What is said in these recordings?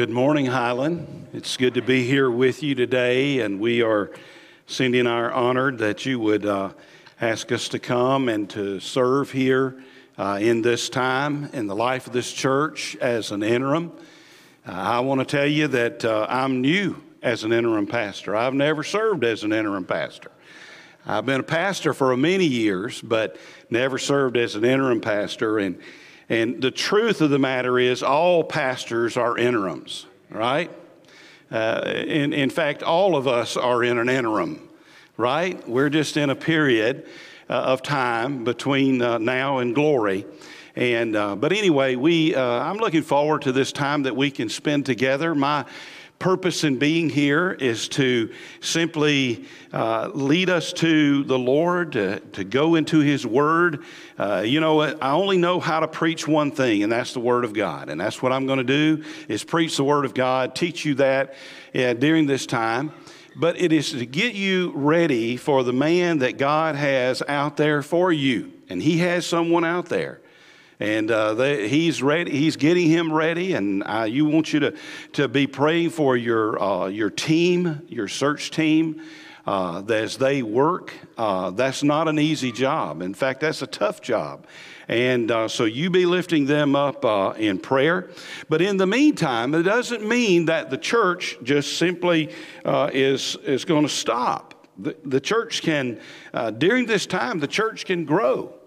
good morning, Highland. It's good to be here with you today, and we are Cindy and I are honored that you would uh, ask us to come and to serve here uh, in this time in the life of this church as an interim. Uh, I want to tell you that uh, I'm new as an interim pastor. I've never served as an interim pastor. I've been a pastor for many years, but never served as an interim pastor. And and the truth of the matter is, all pastors are interims, right? Uh, in, in fact, all of us are in an interim, right? We're just in a period uh, of time between uh, now and glory. And, uh, but anyway, we, uh, I'm looking forward to this time that we can spend together. My, purpose in being here is to simply uh, lead us to the Lord, to, to go into His Word. Uh, you know, I only know how to preach one thing, and that's the Word of God. And that's what I'm going to do is preach the Word of God, teach you that uh, during this time. But it is to get you ready for the man that God has out there for you. And He has someone out there and uh, they, he's ready. He's getting him ready, and uh, you want you to to be praying for your uh, your team, your search team. Uh, as they work, uh, that's not an easy job. In fact, that's a tough job. And uh, so you be lifting them up in prayer. But in the meantime, it doesn't mean that the church just simply is, is going to stop. The, the church can, during this time, the church can grow.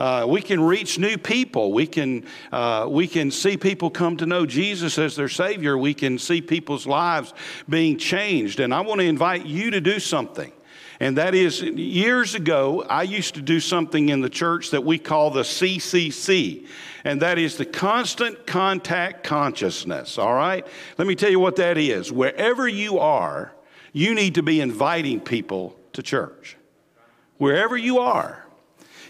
Uh, we can reach new people. We can, uh, we can see people come to know Jesus as their Savior. We can see people's lives being changed. And I want to invite you to do something. And that is, years ago, I used to do something in the church that we call the CCC. And that is the constant contact consciousness, all right? Let me tell you what that is. Wherever you are, you need to be inviting people to church. Wherever you are.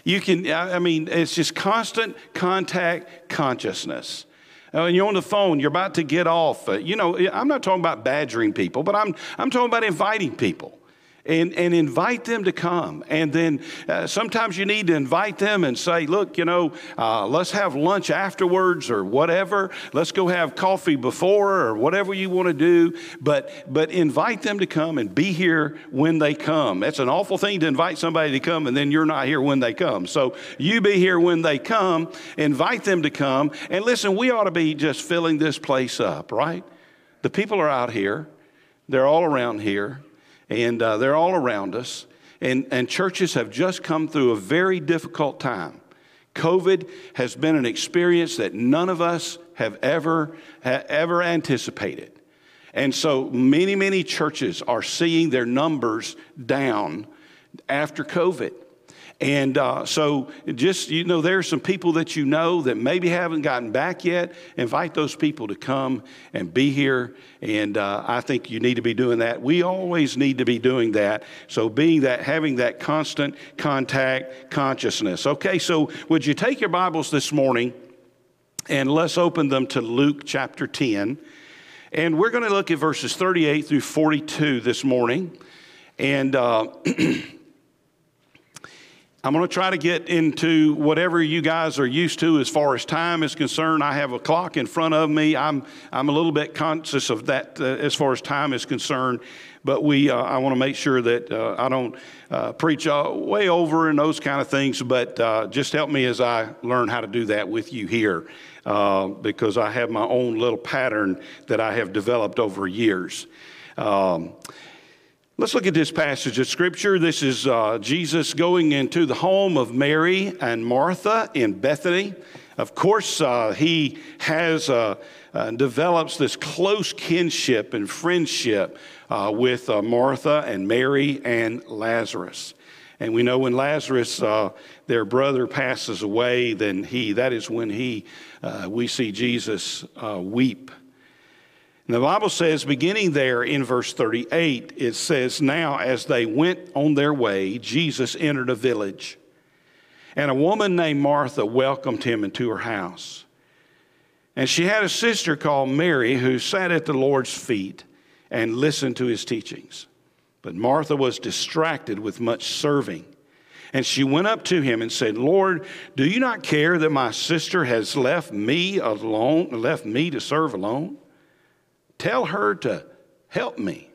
You can, I mean, it's just constant contact consciousness. Uh, when you're on the phone, you're about to get off. You know, I'm not talking about badgering people, but I'm, I'm talking about inviting people and, and invite them to come. And then uh, sometimes you need to invite them and say, look, you know, uh, let's have lunch afterwards or whatever. Let's go have coffee before or whatever you want to do. But, but invite them to come and be here when they come. It's an awful thing to invite somebody to come and then you're not here when they come. So you be here when they come, invite them to come. And listen, we ought to be just filling this place up, right? The people are out here, they're all around here and uh, they're all around us. And, and churches have just come through a very difficult time. COVID has been an experience that none of us have ever, ha, ever anticipated. And so many, many churches are seeing their numbers down after COVID. And uh, so, just, you know, there are some people that you know that maybe haven't gotten back yet. Invite those people to come and be here. And uh, I think you need to be doing that. We always need to be doing that. So, being that, having that constant contact consciousness. Okay, so would you take your Bibles this morning and let's open them to Luke chapter 10. And we're going to look at verses 38 through 42 this morning. And. Uh, I'm going to try to get into whatever you guys are used to as far as time is concerned. I have a clock in front of me. I'm, I'm a little bit conscious of that uh, as far as time is concerned, but we, uh, I want to make sure that uh, I don't uh, preach uh, way over and those kind of things, but uh, just help me as I learn how to do that with you here because I have my own little pattern that I have developed over years. Um, Let's look at this passage of Scripture. This is uh, Jesus going into the home of Mary and Martha in Bethany. Of course, uh, he has uh, uh develops this close kinship and friendship uh, with uh, Martha and Mary and Lazarus. And we know when Lazarus, their brother, passes away, then he, that is when he, we see Jesus weep and the Bible says, beginning there in verse 38, it says, Now as they went on their way, Jesus entered a village, and a woman named Martha welcomed him into her house. And she had a sister called Mary who sat at the Lord's feet and listened to his teachings. But Martha was distracted with much serving. And she went up to him and said, Lord, do you not care that my sister has left me alone, left me to serve alone? Tell her to help me.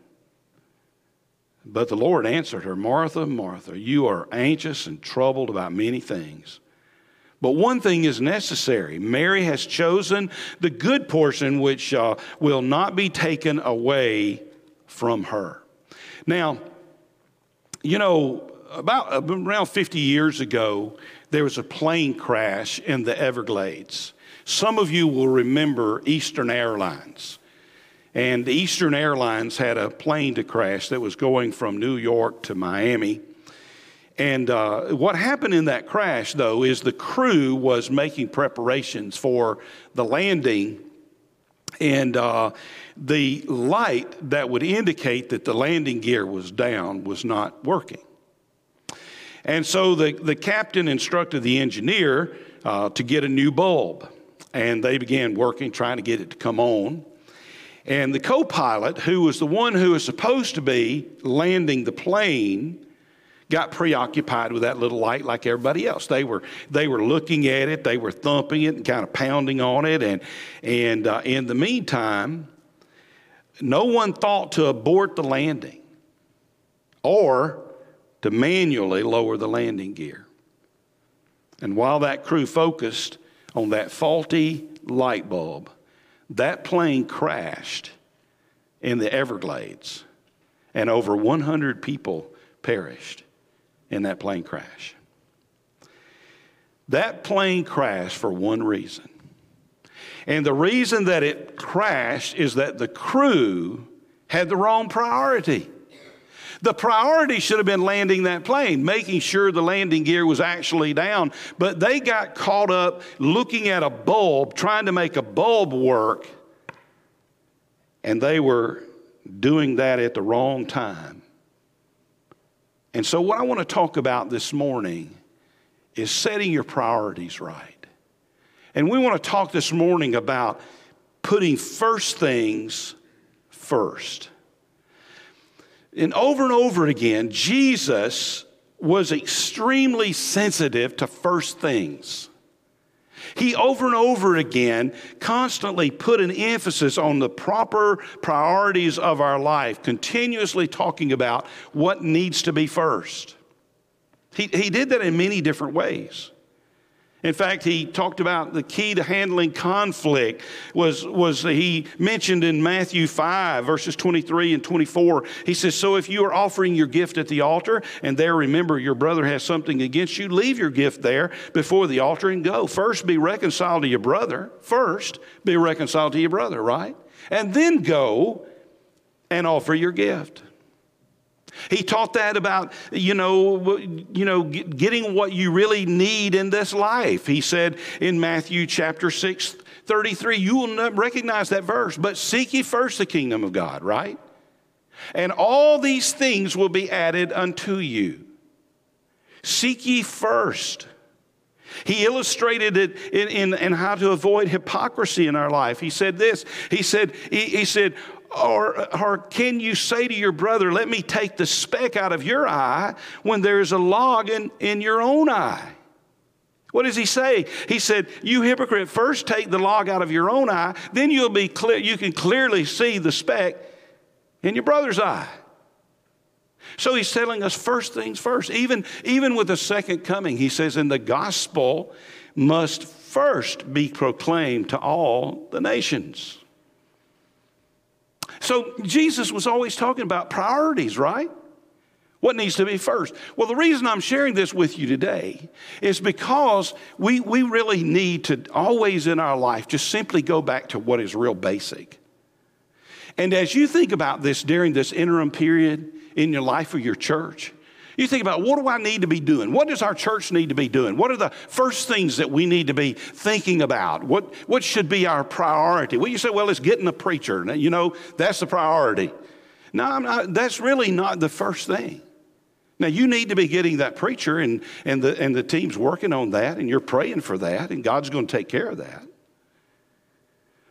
But the Lord answered her, Martha, Martha, you are anxious and troubled about many things. But one thing is necessary. Mary has chosen the good portion which uh, will not be taken away from her. Now, you know, about around 50 years ago, there was a plane crash in the Everglades. Some of you will remember Eastern Airlines. And Eastern Airlines had a plane to crash that was going from New York to Miami. And uh, what happened in that crash, though, is the crew was making preparations for the landing. And uh, the light that would indicate that the landing gear was down was not working. And so the, the captain instructed the engineer uh, to get a new bulb. And they began working, trying to get it to come on. And the co pilot, who was the one who was supposed to be landing the plane, got preoccupied with that little light like everybody else. They were, they were looking at it, they were thumping it and kind of pounding on it. And, and uh, in the meantime, no one thought to abort the landing or to manually lower the landing gear. And while that crew focused on that faulty light bulb, that plane crashed in the Everglades, and over 100 people perished in that plane crash. That plane crashed for one reason. And the reason that it crashed is that the crew had the wrong priority. The priority should have been landing that plane, making sure the landing gear was actually down. But they got caught up looking at a bulb, trying to make a bulb work, and they were doing that at the wrong time. And so, what I want to talk about this morning is setting your priorities right. And we want to talk this morning about putting first things first. And over and over again, Jesus was extremely sensitive to first things. He over and over again constantly put an emphasis on the proper priorities of our life, continuously talking about what needs to be first. He, he did that in many different ways. In fact, he talked about the key to handling conflict was, was he mentioned in Matthew 5, verses 23 and 24. He says, So if you are offering your gift at the altar, and there remember your brother has something against you, leave your gift there before the altar and go. First be reconciled to your brother. First be reconciled to your brother, right? And then go and offer your gift. He taught that about, you know, you know, getting what you really need in this life. He said in Matthew chapter 6, 33, you will recognize that verse, but seek ye first the kingdom of God, right? And all these things will be added unto you. Seek ye first. He illustrated it in, in, in, how to avoid hypocrisy in our life. He said this. He said, he, he said, or, or can you say to your brother, Let me take the speck out of your eye when there's a log in, in your own eye? What does he say? He said, You hypocrite, first take the log out of your own eye, then you'll be clear, you can clearly see the speck in your brother's eye. So he's telling us first things first. Even, even with the second coming, he says, in the gospel must first be proclaimed to all the nations. So Jesus was always talking about priorities, right? What needs to be first? Well, the reason I'm sharing this with you today is because we, we really need to always in our life just simply go back to what is real basic. And as you think about this during this interim period in your life or your church, you think about what do I need to be doing? What does our church need to be doing? What are the first things that we need to be thinking about? What, what should be our priority? Well, you say, well, it's getting a preacher. You know, that's the priority. No, not, that's really not the first thing. Now, you need to be getting that preacher, and, and, the, and the team's working on that, and you're praying for that, and God's going to take care of that.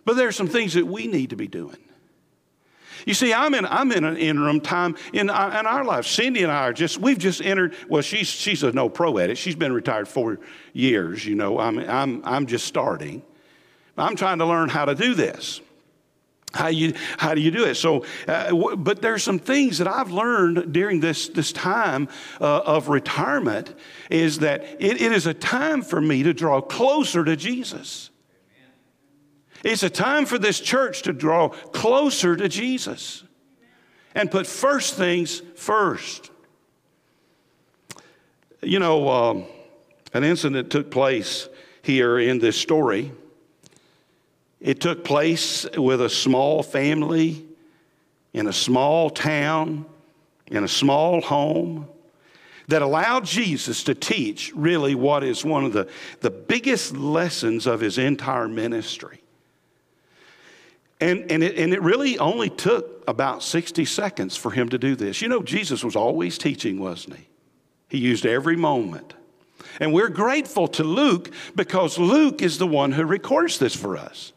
But there are some things that we need to be doing. You see, I'm in, I'm in an interim time in uh, in our life. Cindy and I are just, we've just entered, well, she's, she's a no pro at it. She's been retired four years, you know. I'm, I'm, I'm just starting. I'm trying to learn how to do this. how you how do you do it so uh, w- but there's some things that i've learned during this this time uh, of retirement is that it, it is a time for me to draw closer to jesus it's a time for this church to draw closer to jesus and put first things first you know um, an incident took place here in this story it took place with a small family in a small town, in a small home, that allowed Jesus to teach really what is one of the, the biggest lessons of his entire ministry. And, and, it, and it really only took about 60 seconds for him to do this. You know, Jesus was always teaching, wasn't he? He used every moment. And we're grateful to Luke because Luke is the one who records this for us.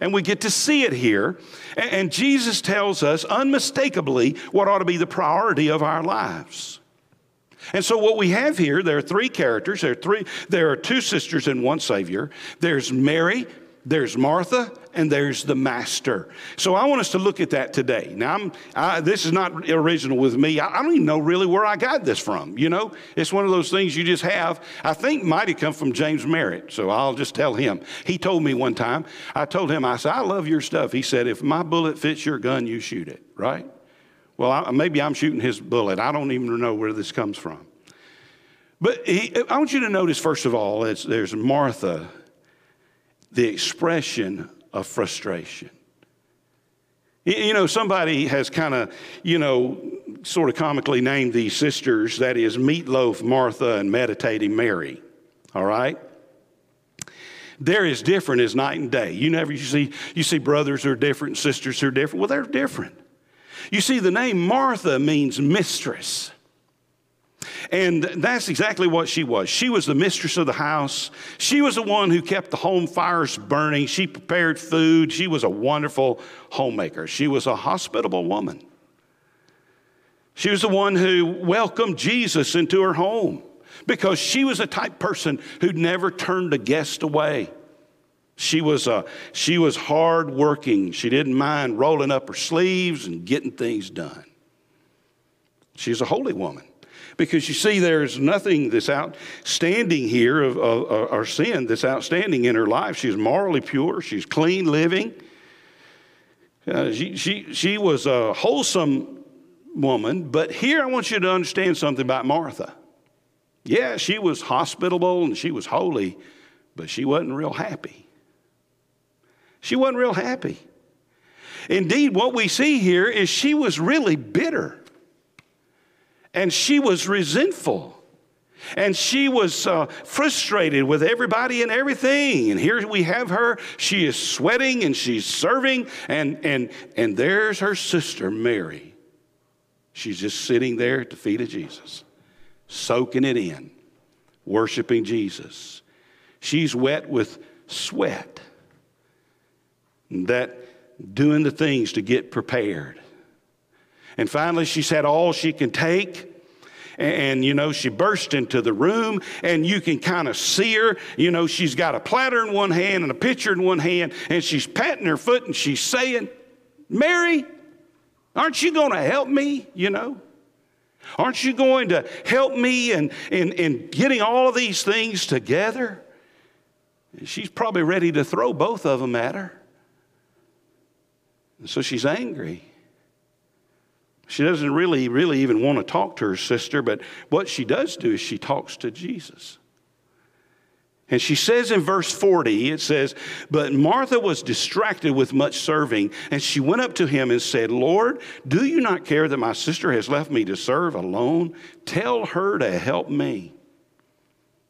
And we get to see it here. And Jesus tells us unmistakably what ought to be the priority of our lives. And so what we have here, there are three characters. There are three, there are two sisters and one Savior. There's Mary, there's Martha, and there's the Master. So I want us to look at that today. Now, I'm, I, this is not original with me. I, I, don't even know really where I got this from. You know, it's one of those things you just have. I think might have come from James Merritt. So I'll just tell him. He told me one time. I told him, I said, I love your stuff. He said, if my bullet fits your gun, you shoot it. Right? Well, I, maybe I'm shooting his bullet. I don't even know where this comes from. But he, I want you to notice, first of all, there's Martha the expression of frustration. You know, somebody has kind of, you know, sort of comically named these sisters that is, Meatloaf Martha and Meditating Mary. All right? They're as different as night and day. You never you see you see brothers who are different, sisters who are different. Well, they're different. You see, the name Martha means mistress. And that's exactly what she was. She was the mistress of the house. She was the one who kept the home fires burning. She prepared food. She was a wonderful homemaker. She was a hospitable woman. She was the one who welcomed Jesus into her home because she was a type person who never turned a guest away. She was, uh, she was hard working. She didn't mind rolling up her sleeves and getting things done. She's a holy woman. Because you see, there's nothing that's outstanding here of, of, of our sin that's outstanding in her life. She's morally pure, she's clean living. Uh, she, she, she was a wholesome woman, but here I want you to understand something about Martha. Yeah, she was hospitable and she was holy, but she wasn't real happy. She wasn't real happy. Indeed, what we see here is she was really bitter and she was resentful. And she was uh, frustrated with everybody and everything. And here we have her. She is sweating and she's serving. And, and, and there's her sister, Mary. She's just sitting there at the feet of Jesus, soaking it in, worshiping Jesus. She's wet with sweat. That doing the things to get prepared. And finally, she's had all she can take. And, you know, she burst into the room, and you can kind of see her. You know, she's got a platter in one hand and a pitcher in one hand, and she's patting her foot and she's saying, Mary, aren't you going to help me? You know, aren't you going to help me in, in, in getting all of these things together? she's probably ready to throw both of them at her. And so she's angry. She doesn't really, really even want to talk to her sister, but what she does do is she talks to Jesus. And she says in verse 40, it says, But Martha was distracted with much serving, and she went up to him and said, Lord, do you not care that my sister has left me to serve alone? Tell her to help me.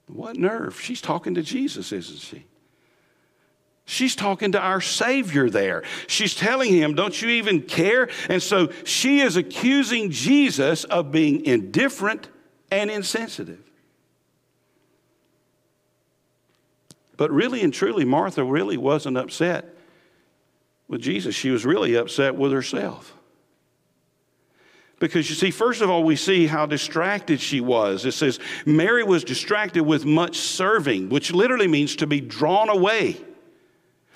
What nerve? She's talking to Jesus, isn't she? She's talking to our Savior there. She's telling him, Don't you even care? And so she is accusing Jesus of being indifferent and insensitive. But really and truly, Martha really wasn't upset with Jesus. She was really upset with herself. Because you see, first of all, we see how distracted she was. It says, Mary was distracted with much serving, which literally means to be drawn away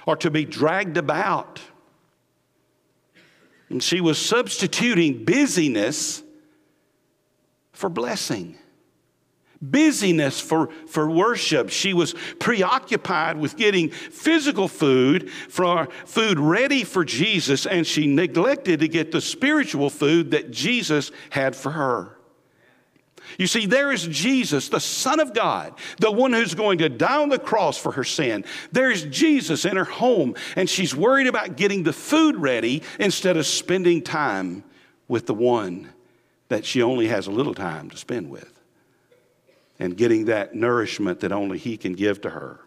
or to be dragged about. And she was substituting busyness for blessing busyness for, for worship. She was preoccupied with getting physical food, for food ready for Jesus, and she neglected to get the spiritual food that Jesus had for her. You see, there is Jesus, the Son of God, the one who's going to die on the cross for her sin. There's Jesus in her home, and she's worried about getting the food ready instead of spending time with the one that she only has a little time to spend with and getting that nourishment that only He can give to her.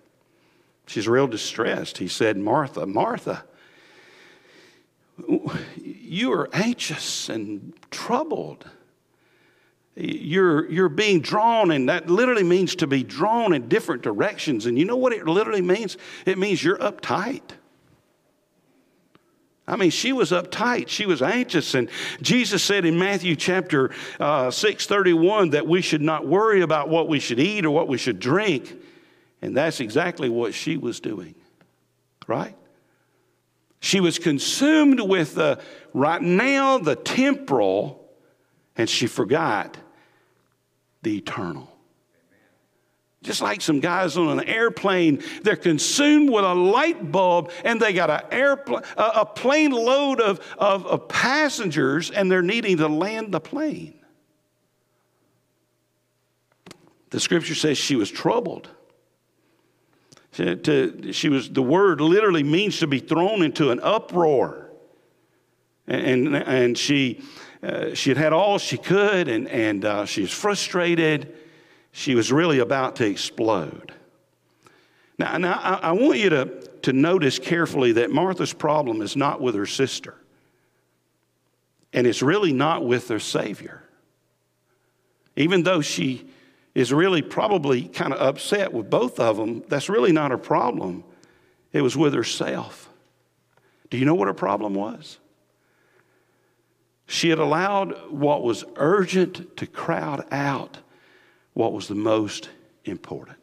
She's real distressed. He said, Martha, Martha, you are anxious and troubled. You're, you're being drawn, and that literally means to be drawn in different directions. And you know what it literally means? It means you're uptight. I mean, she was uptight. She was anxious. And Jesus said in Matthew chapter uh, 6 31 that we should not worry about what we should eat or what we should drink. And that's exactly what she was doing, right? She was consumed with the right now, the temporal, and she forgot the eternal. Just like some guys on an airplane, they're consumed with a light bulb and they got a, airplane, a plane load of, of, of passengers and they're needing to land the plane. The scripture says she was troubled. She, to, she was, the word literally means to be thrown into an uproar. And, and, and she, uh, she had had all she could and, and uh, she was frustrated she was really about to explode. Now, now I, I want you to, to notice carefully that Martha's problem is not with her sister, and it's really not with her Savior. Even though she is really probably kind of upset with both of them, that's really not her problem. It was with herself. Do you know what her problem was? She had allowed what was urgent to crowd out what was the most important.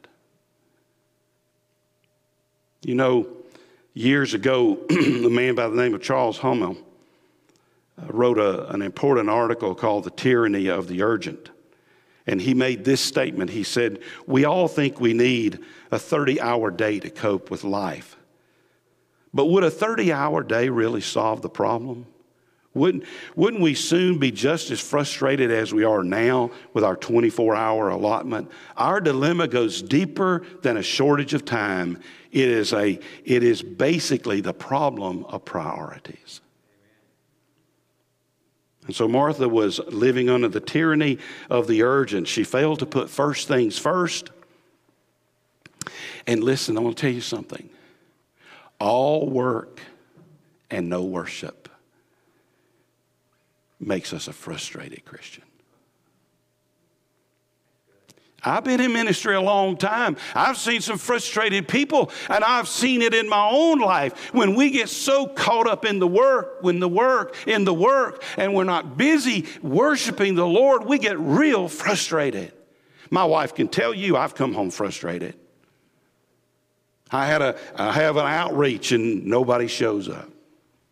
You know, years ago, a man by the name of Charles Hummel uh, wrote a, an important article called The Tyranny of the Urgent. And he made this statement. He said, We all think we need a 30 hour day to cope with life. But would a 30 hour day really solve the problem? Wouldn't, wouldn't we soon be just as frustrated as we are now with our 24 hour allotment? Our dilemma goes deeper than a shortage of time. It is, a, it is basically the problem of priorities. And so Martha was living under the tyranny of the urgent. She failed to put first things first. And listen, I want to tell you something all work and no worship makes us a frustrated Christian. I've been in ministry a long time. I've seen some frustrated people, and I've seen it in my own life. When we get so caught up in the work, when the work, in the work, and we're not busy worshiping the Lord, we get real frustrated. My wife can tell you I've come home frustrated. I had a I have an outreach and nobody shows up,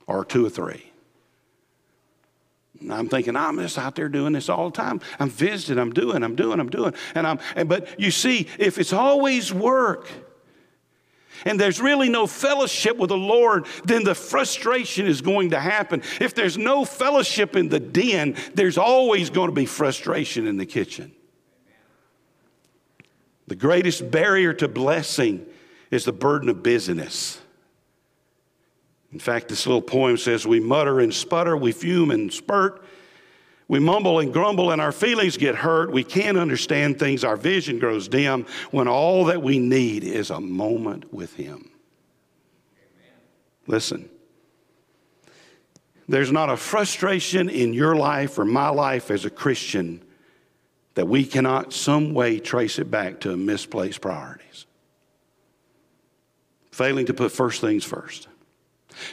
or two or three. I'm thinking, I'm just out there doing this all the time. I'm visiting, I'm doing, I'm doing, I'm doing. And I'm, but you see, if it's always work and there's really no fellowship with the Lord, then the frustration is going to happen. If there's no fellowship in the den, there's always going to be frustration in the kitchen. The greatest barrier to blessing is the burden of busyness. In fact, this little poem says, We mutter and sputter, we fume and spurt, we mumble and grumble, and our feelings get hurt. We can't understand things, our vision grows dim when all that we need is a moment with Him. Amen. Listen, there's not a frustration in your life or my life as a Christian that we cannot some way trace it back to misplaced priorities. Failing to put first things first.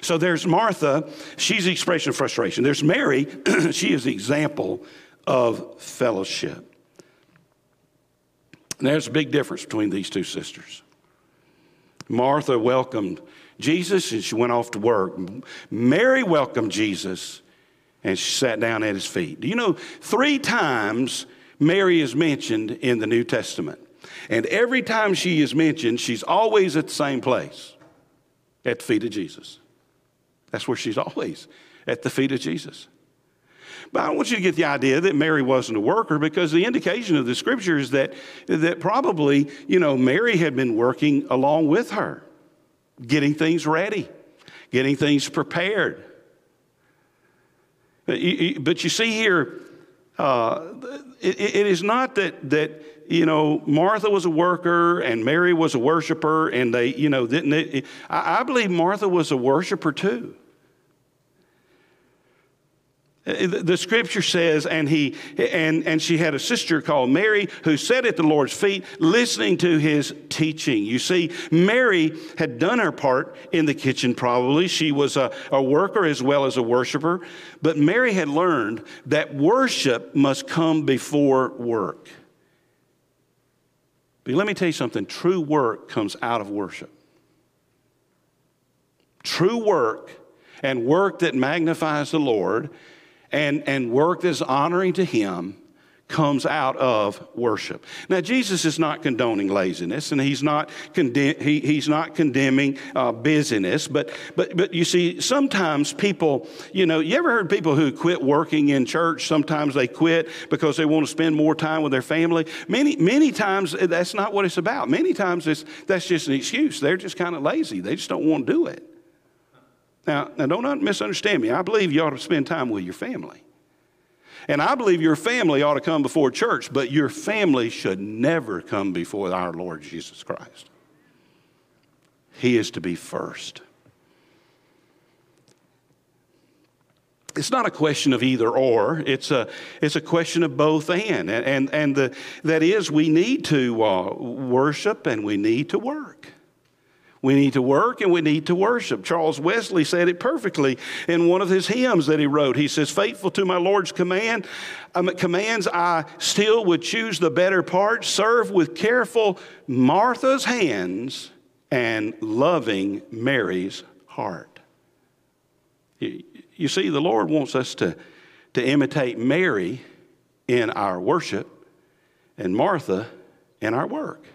So there's Martha, she's the expression of frustration. There's Mary, she is the example of fellowship. And there's a big difference between these two sisters. Martha welcomed Jesus and she went off to work. Mary welcomed Jesus and she sat down at his feet. Do you know, three times Mary is mentioned in the New Testament. And every time she is mentioned, she's always at the same place at the feet of Jesus. That's where she's always at the feet of Jesus. But I want you to get the idea that Mary wasn't a worker because the indication of the scripture is that, that probably, you know, Mary had been working along with her, getting things ready, getting things prepared. But you see here, uh, it, it is not that, that, you know, Martha was a worker and Mary was a worshiper, and they, you know, didn't. They, I, I believe Martha was a worshiper too. Uh, the scripture says, and, he, and, and she had a sister called Mary who sat at the Lord's feet listening to his teaching. You see, Mary had done her part in the kitchen, probably. She was a, a worker as well as a worshiper. But Mary had learned that worship must come before work. But let me tell you something true work comes out of worship. True work and work that magnifies the Lord and, and work that's honoring to Him comes out of worship. Now, Jesus is not condoning laziness, and he's not, he, he's not condemning uh, busyness. But, but, but you see, sometimes people, you know, you ever heard people who quit working in church? Sometimes they quit because they want to spend more time with their family. Many, many times that's not what it's about. Many times it's, that's just an excuse. They're just kind of lazy. They just don't want to do it. Now, now, don't misunderstand me. I believe you ought to spend time with your family. And I believe your family ought to come before church, but your family should never come before our Lord Jesus Christ. He is to be first. It's not a question of either or. It's a, it's a question of both and. And, and the, that is, we need to uh, worship and we need to work. We need to work and we need to worship. Charles Wesley said it perfectly in one of his hymns that he wrote. He says, Faithful to my Lord's command, um, commands, I still would choose the better part, serve with careful Martha's hands and loving Mary's heart. You, you see, the Lord wants us to, to imitate Mary in our worship and Martha in our work.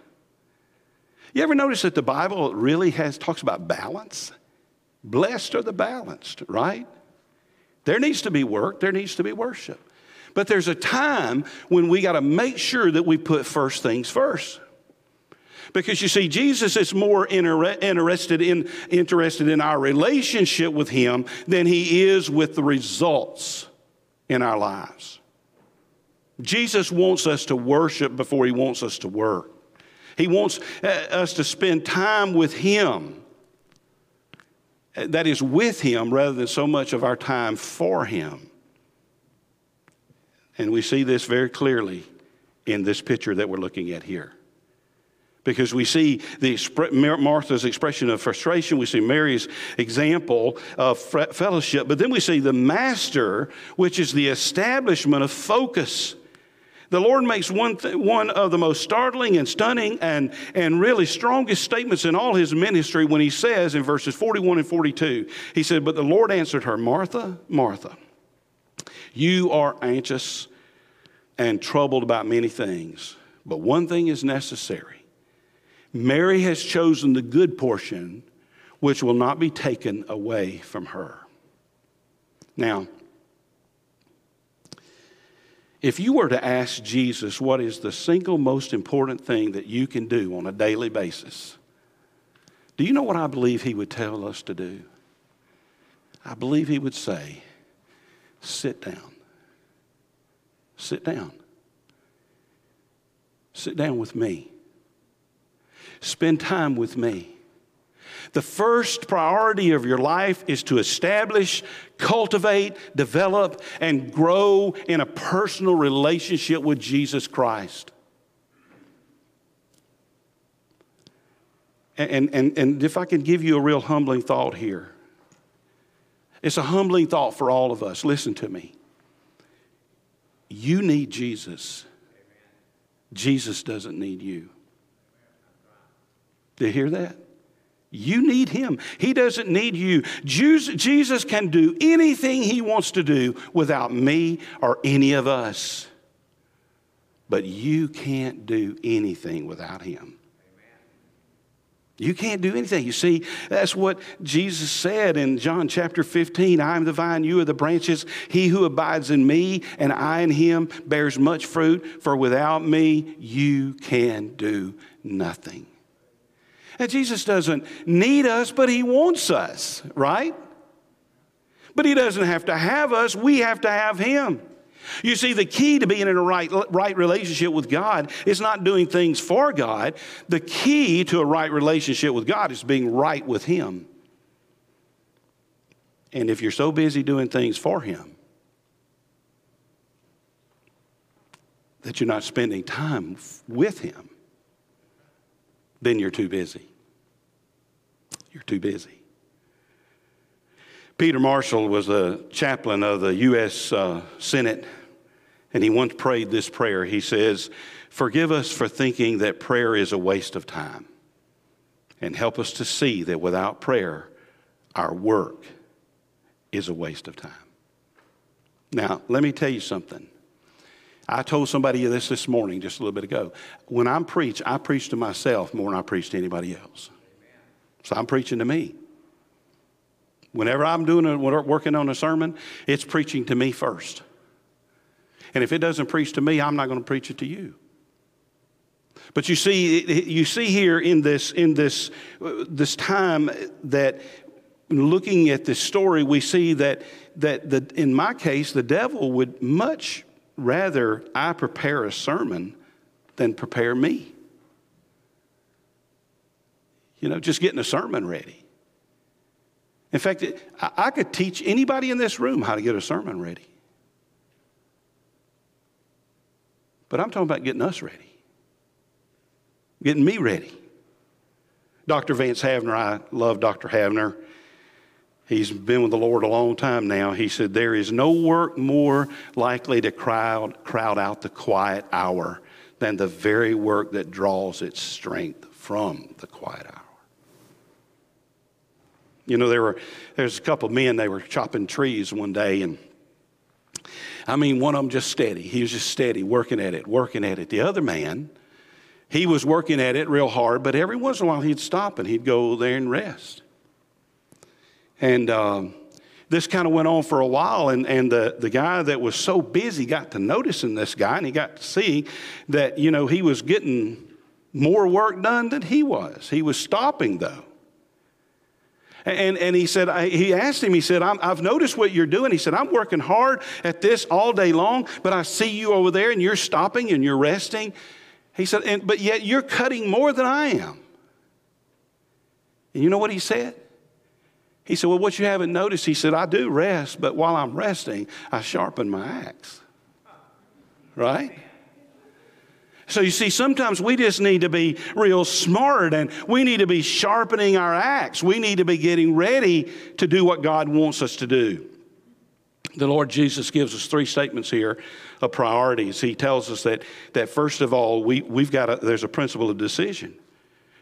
You ever notice that the Bible really has talks about balance? Blessed are the balanced, right? There needs to be work, there needs to be worship. But there's a time when we got to make sure that we put first things first. Because you see, Jesus is more inter- interested, in, interested in our relationship with Him than He is with the results in our lives. Jesus wants us to worship before He wants us to work. He wants uh, us to spend time with Him. That is, with Him rather than so much of our time for Him. And we see this very clearly in this picture that we're looking at here. Because we see the Martha's expression of frustration, we see Mary's example of fellowship, but then we see the master, which is the establishment of focus. The Lord makes one, th- one of the most startling and stunning and, and really strongest statements in all his ministry when he says in verses 41 and 42, he said, But the Lord answered her, Martha, Martha, you are anxious and troubled about many things, but one thing is necessary. Mary has chosen the good portion, which will not be taken away from her. Now, if you were to ask Jesus what is the single most important thing that you can do on a daily basis, do you know what I believe he would tell us to do? I believe he would say, sit down. Sit down. Sit down with me. Spend time with me. The first priority of your life is to establish, cultivate, develop, and grow in a personal relationship with Jesus Christ. And, and, and if I can give you a real humbling thought here, it's a humbling thought for all of us. Listen to me. You need Jesus. Jesus doesn't need you. Do you hear that? You need him. He doesn't need you. Jesus can do anything he wants to do without me or any of us. But you can't do anything without him. You can't do anything. You see, that's what Jesus said in John chapter 15 I am the vine, you are the branches. He who abides in me and I in him bears much fruit, for without me you can do nothing. Jesus doesn't need us, but he wants us, right? But he doesn't have to have us, we have to have him. You see, the key to being in a right, right relationship with God is not doing things for God. The key to a right relationship with God is being right with Him. And if you're so busy doing things for Him that you're not spending time with Him, then you're too busy. You're too busy. Peter Marshall was a chaplain of the U.S. Uh, Senate and he once prayed this prayer. He says, Forgive us for thinking that prayer is a waste of time, and help us to see that without prayer, our work is a waste of time. Now, let me tell you something. I told somebody this this morning, just a little bit ago. When I'm preach, I preach to myself more than I preach to anybody else. So I'm preaching to me. Whenever I'm doing a, working on a sermon, it's preaching to me first. And if it doesn't preach to me, I'm not going to preach it to you. But you see, you see here in this, in this, this time that looking at this story, we see that, that the, in my case, the devil would much rather I prepare a sermon than prepare me. You know, just getting a sermon ready. In fact, I could teach anybody in this room how to get a sermon ready. But I'm talking about getting us ready, getting me ready. Dr. Vance Havner, I love Dr. Havner. He's been with the Lord a long time now. He said, There is no work more likely to crowd, crowd out the quiet hour than the very work that draws its strength from the quiet hour. You know, there were there's a couple of men, they were chopping trees one day, and I mean, one of them just steady. He was just steady, working at it, working at it. The other man, he was working at it real hard, but every once in a while he'd stop and he'd go there and rest. And um, this kind of went on for a while, and, and the, the guy that was so busy got to noticing this guy, and he got to see that, you know, he was getting more work done than he was. He was stopping, though. And, and he said, he asked him, he said, i have noticed what you're doing. He said, I'm working hard at this all day long, but I see you over there and you're stopping and you're resting. He said, but yet you're cutting more than I am. And you know what he said? He said, Well, what you haven't noticed, he said, I do rest, but while I'm resting, I sharpen my axe. Right? So you see, sometimes we just need to be real smart and we need to be sharpening our axe. We need to be getting ready to do what God wants us to do. The Lord Jesus gives us three statements here of priorities. He tells us that, that first of all, we, we've got a, there's a principle of decision.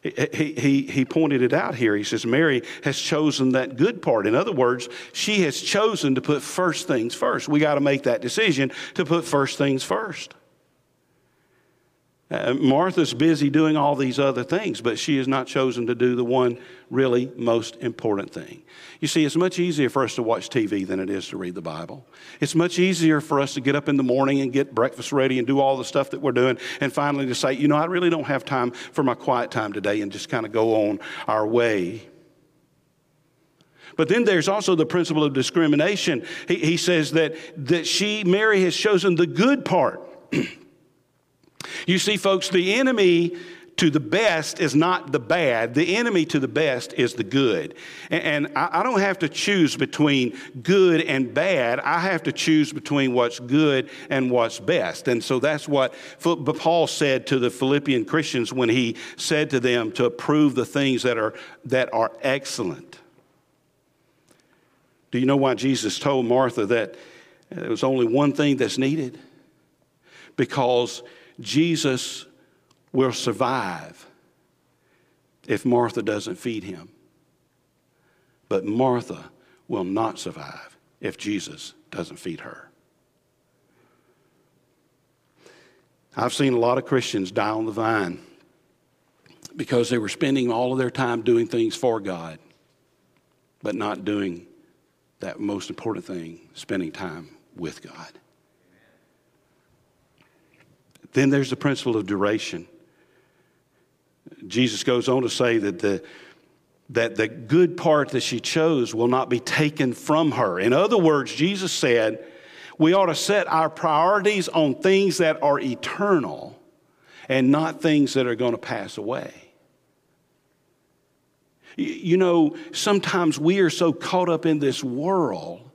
He, he, he pointed it out here. He says, Mary has chosen that good part. In other words, she has chosen to put first things first. We got to make that decision to put first things first. Uh, Martha's busy doing all these other things, but she has not chosen to do the one really most important thing. You see, it's much easier for us to watch TV than it is to read the Bible. It's much easier for us to get up in the morning and get breakfast ready and do all the stuff that we're doing, and finally to say, you know, I really don't have time for my quiet time today, and just kind of go on our way. But then there's also the principle of discrimination. He, he says that, that she, Mary, has chosen the good part. You see, folks, the enemy to the best is not the bad. The enemy to the best is the good. And, I, don't have to choose between good and bad. I have to choose between what's good and what's best. And so that's what Paul said to the Philippian Christians when he said to them to approve the things that are, that are excellent. Do you know why Jesus told Martha that uh, there was only one thing that's needed? Because Jesus will survive if Martha doesn't feed him. But Martha will not survive if Jesus doesn't feed her. I've seen a lot of Christians die on the vine because they were spending all of their time doing things for God, but not doing that most important thing, spending time with God. Then there's the principle of duration. Jesus goes on to say that the, that the good part that she chose will not be taken from her. In other words, Jesus said, we ought to set our priorities on things that are eternal and not things that are going to pass away. You know, sometimes we are so caught up in this world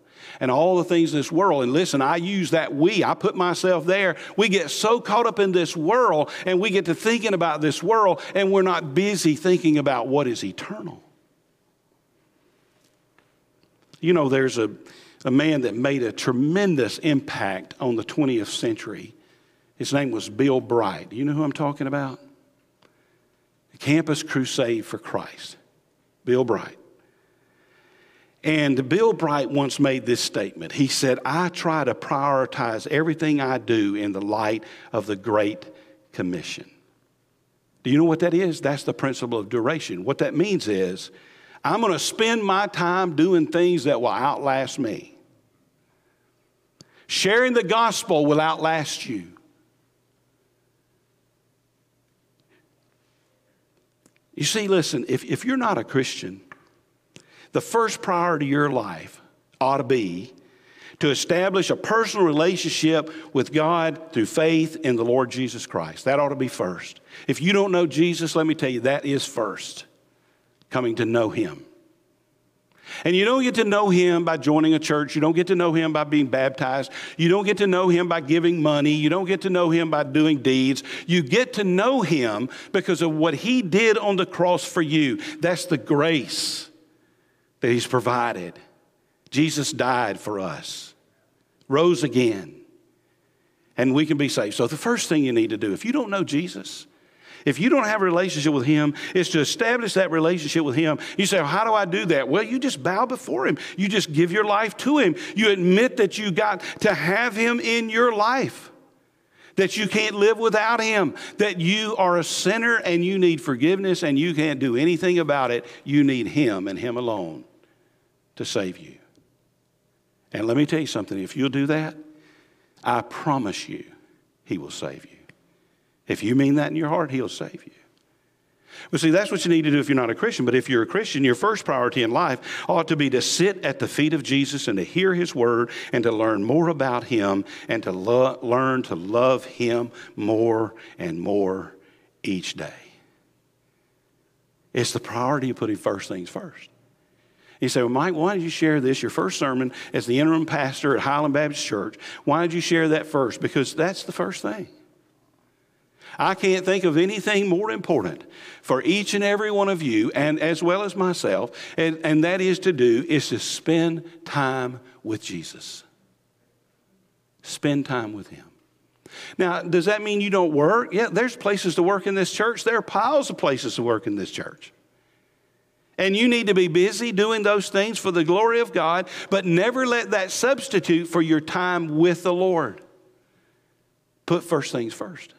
and all the things in this world. And listen, I use that we, I put myself there. We get so caught up in this world and we get to thinking about this world and we're not busy thinking about what is eternal. You know, there's a, a man that made a tremendous impact on the 20th century. His name was Bill Bright. Do you know who I'm talking about? Campus Crusade for Christ. Bill Bright. And Bill Bright once made this statement. He said, I try to prioritize everything I do in the light of the Great Commission. Do you know what that is? That's the principle of duration. What that means is, I'm going to spend my time doing things that will outlast me. Sharing the gospel will outlast you. You see, listen, if, if you're not a Christian, the first priority of your life ought to be to establish a personal relationship with God through faith in the Lord Jesus Christ. That ought to be first. If you don't know Jesus, let me tell you, that is first, coming to know Him. And you don't get to know him by joining a church. You don't get to know him by being baptized. You don't get to know him by giving money. You don't get to know him by doing deeds. You get to know him because of what he did on the cross for you. That's the grace that he's provided. Jesus died for us, rose again, and we can be saved. So, the first thing you need to do, if you don't know Jesus, if you don't have a relationship with Him, is to establish that relationship with Him. You say, well, How do I do that? Well, you just bow before Him. You just give your life to Him. You admit that you got to have Him in your life, that you can't live without Him, that you are a sinner and you need forgiveness and you can't do anything about it. You need Him and Him alone to save you. And let me tell you something if you'll do that, I promise you, He will save you. If you mean that in your heart, He'll save you. Well, see, that's what you need to do if you're not a Christian. But if you're a Christian, your first priority in life ought to be to sit at the feet of Jesus and to hear His word and to learn more about Him and to lo- learn to love Him more and more each day. It's the priority of putting first things first. You say, well, Mike, why did you share this, your first sermon as the interim pastor at Highland Baptist Church? Why did you share that first? Because that's the first thing. I can't think of anything more important for each and every one of you, and as well as myself, and, and that is to do is to spend time with Jesus. Spend time with Him. Now, does that mean you don't work? Yeah, there's places to work in this church. There are piles of places to work in this church. And you need to be busy doing those things for the glory of God, but never let that substitute for your time with the Lord. Put first things first.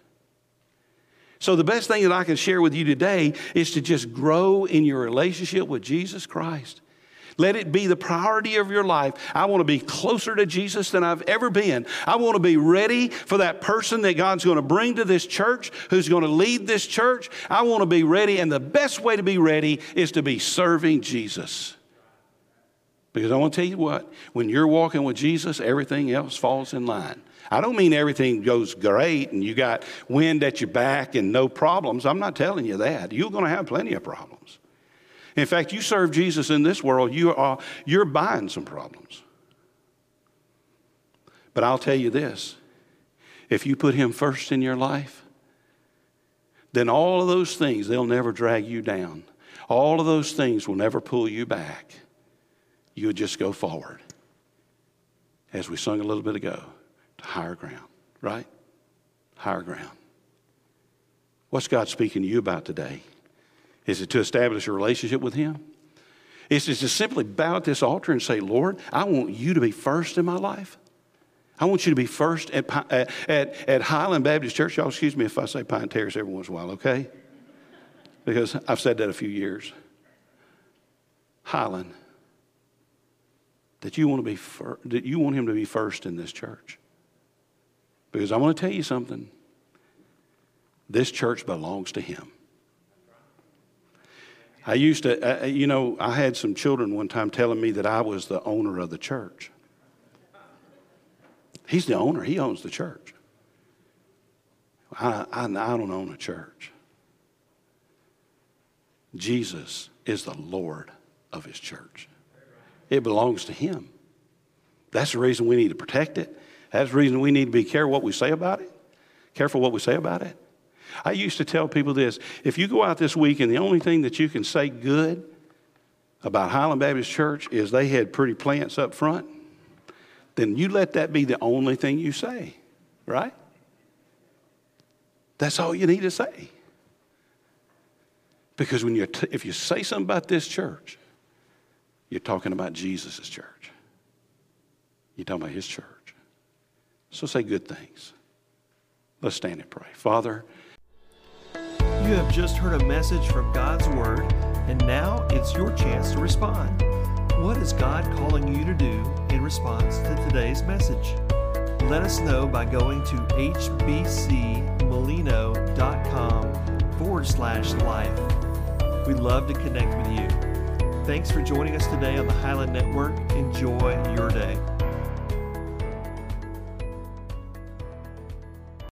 So, the best thing that I can share with you today is to just grow in your relationship with Jesus Christ. Let it be the priority of your life. I want to be closer to Jesus than I've ever been. I want to be ready for that person that God's going to bring to this church, who's going to lead this church. I want to be ready, and the best way to be ready is to be serving Jesus. Because I want to tell you what, when you're walking with Jesus, everything else falls in line. I don't mean everything goes great and you got wind at your back and no problems. I'm not telling you that. You're going to have plenty of problems. In fact, you serve Jesus in this world, you are, you're buying some problems. But I'll tell you this if you put Him first in your life, then all of those things, they'll never drag you down. All of those things will never pull you back. You would just go forward. As we sung a little bit ago to higher ground, right? Higher ground. What's God speaking to you about today? Is it to establish a relationship with Him? Is it to simply bow at this altar and say, Lord, I want you to be first in my life. I want you to be first at, at, at, Highland Baptist Church. Y'all excuse me if I say Pine Terrace every once in a while, okay? Because I've said that a few years. Highland. That you want to be fir- that you want him to be first in this church. Because I want to tell you something. This church belongs to him. I used to, uh, you know, I had some children one time telling me that I was the owner of the church. He's the owner, he owns the church. I, I, I don't own a church. Jesus is the Lord of his church, it belongs to him. That's the reason we need to protect it. That's the reason we need to be careful what we say about it. Careful what we say about it. I used to tell people this if you go out this week and the only thing that you can say good about Highland Baptist Church is they had pretty plants up front, then you let that be the only thing you say, right? That's all you need to say. Because when you t- if you say something about this church, you're talking about Jesus' church. You're talking about his church. So say good things. Let's stand and pray. Father, you have just heard a message from God's Word, and now it's your chance to respond. What is God calling you to do in response to today's message? Let us know by going to hbcmolino.com forward slash life. We'd love to connect with you. Thanks for joining us today on the Highland Network. Enjoy your day.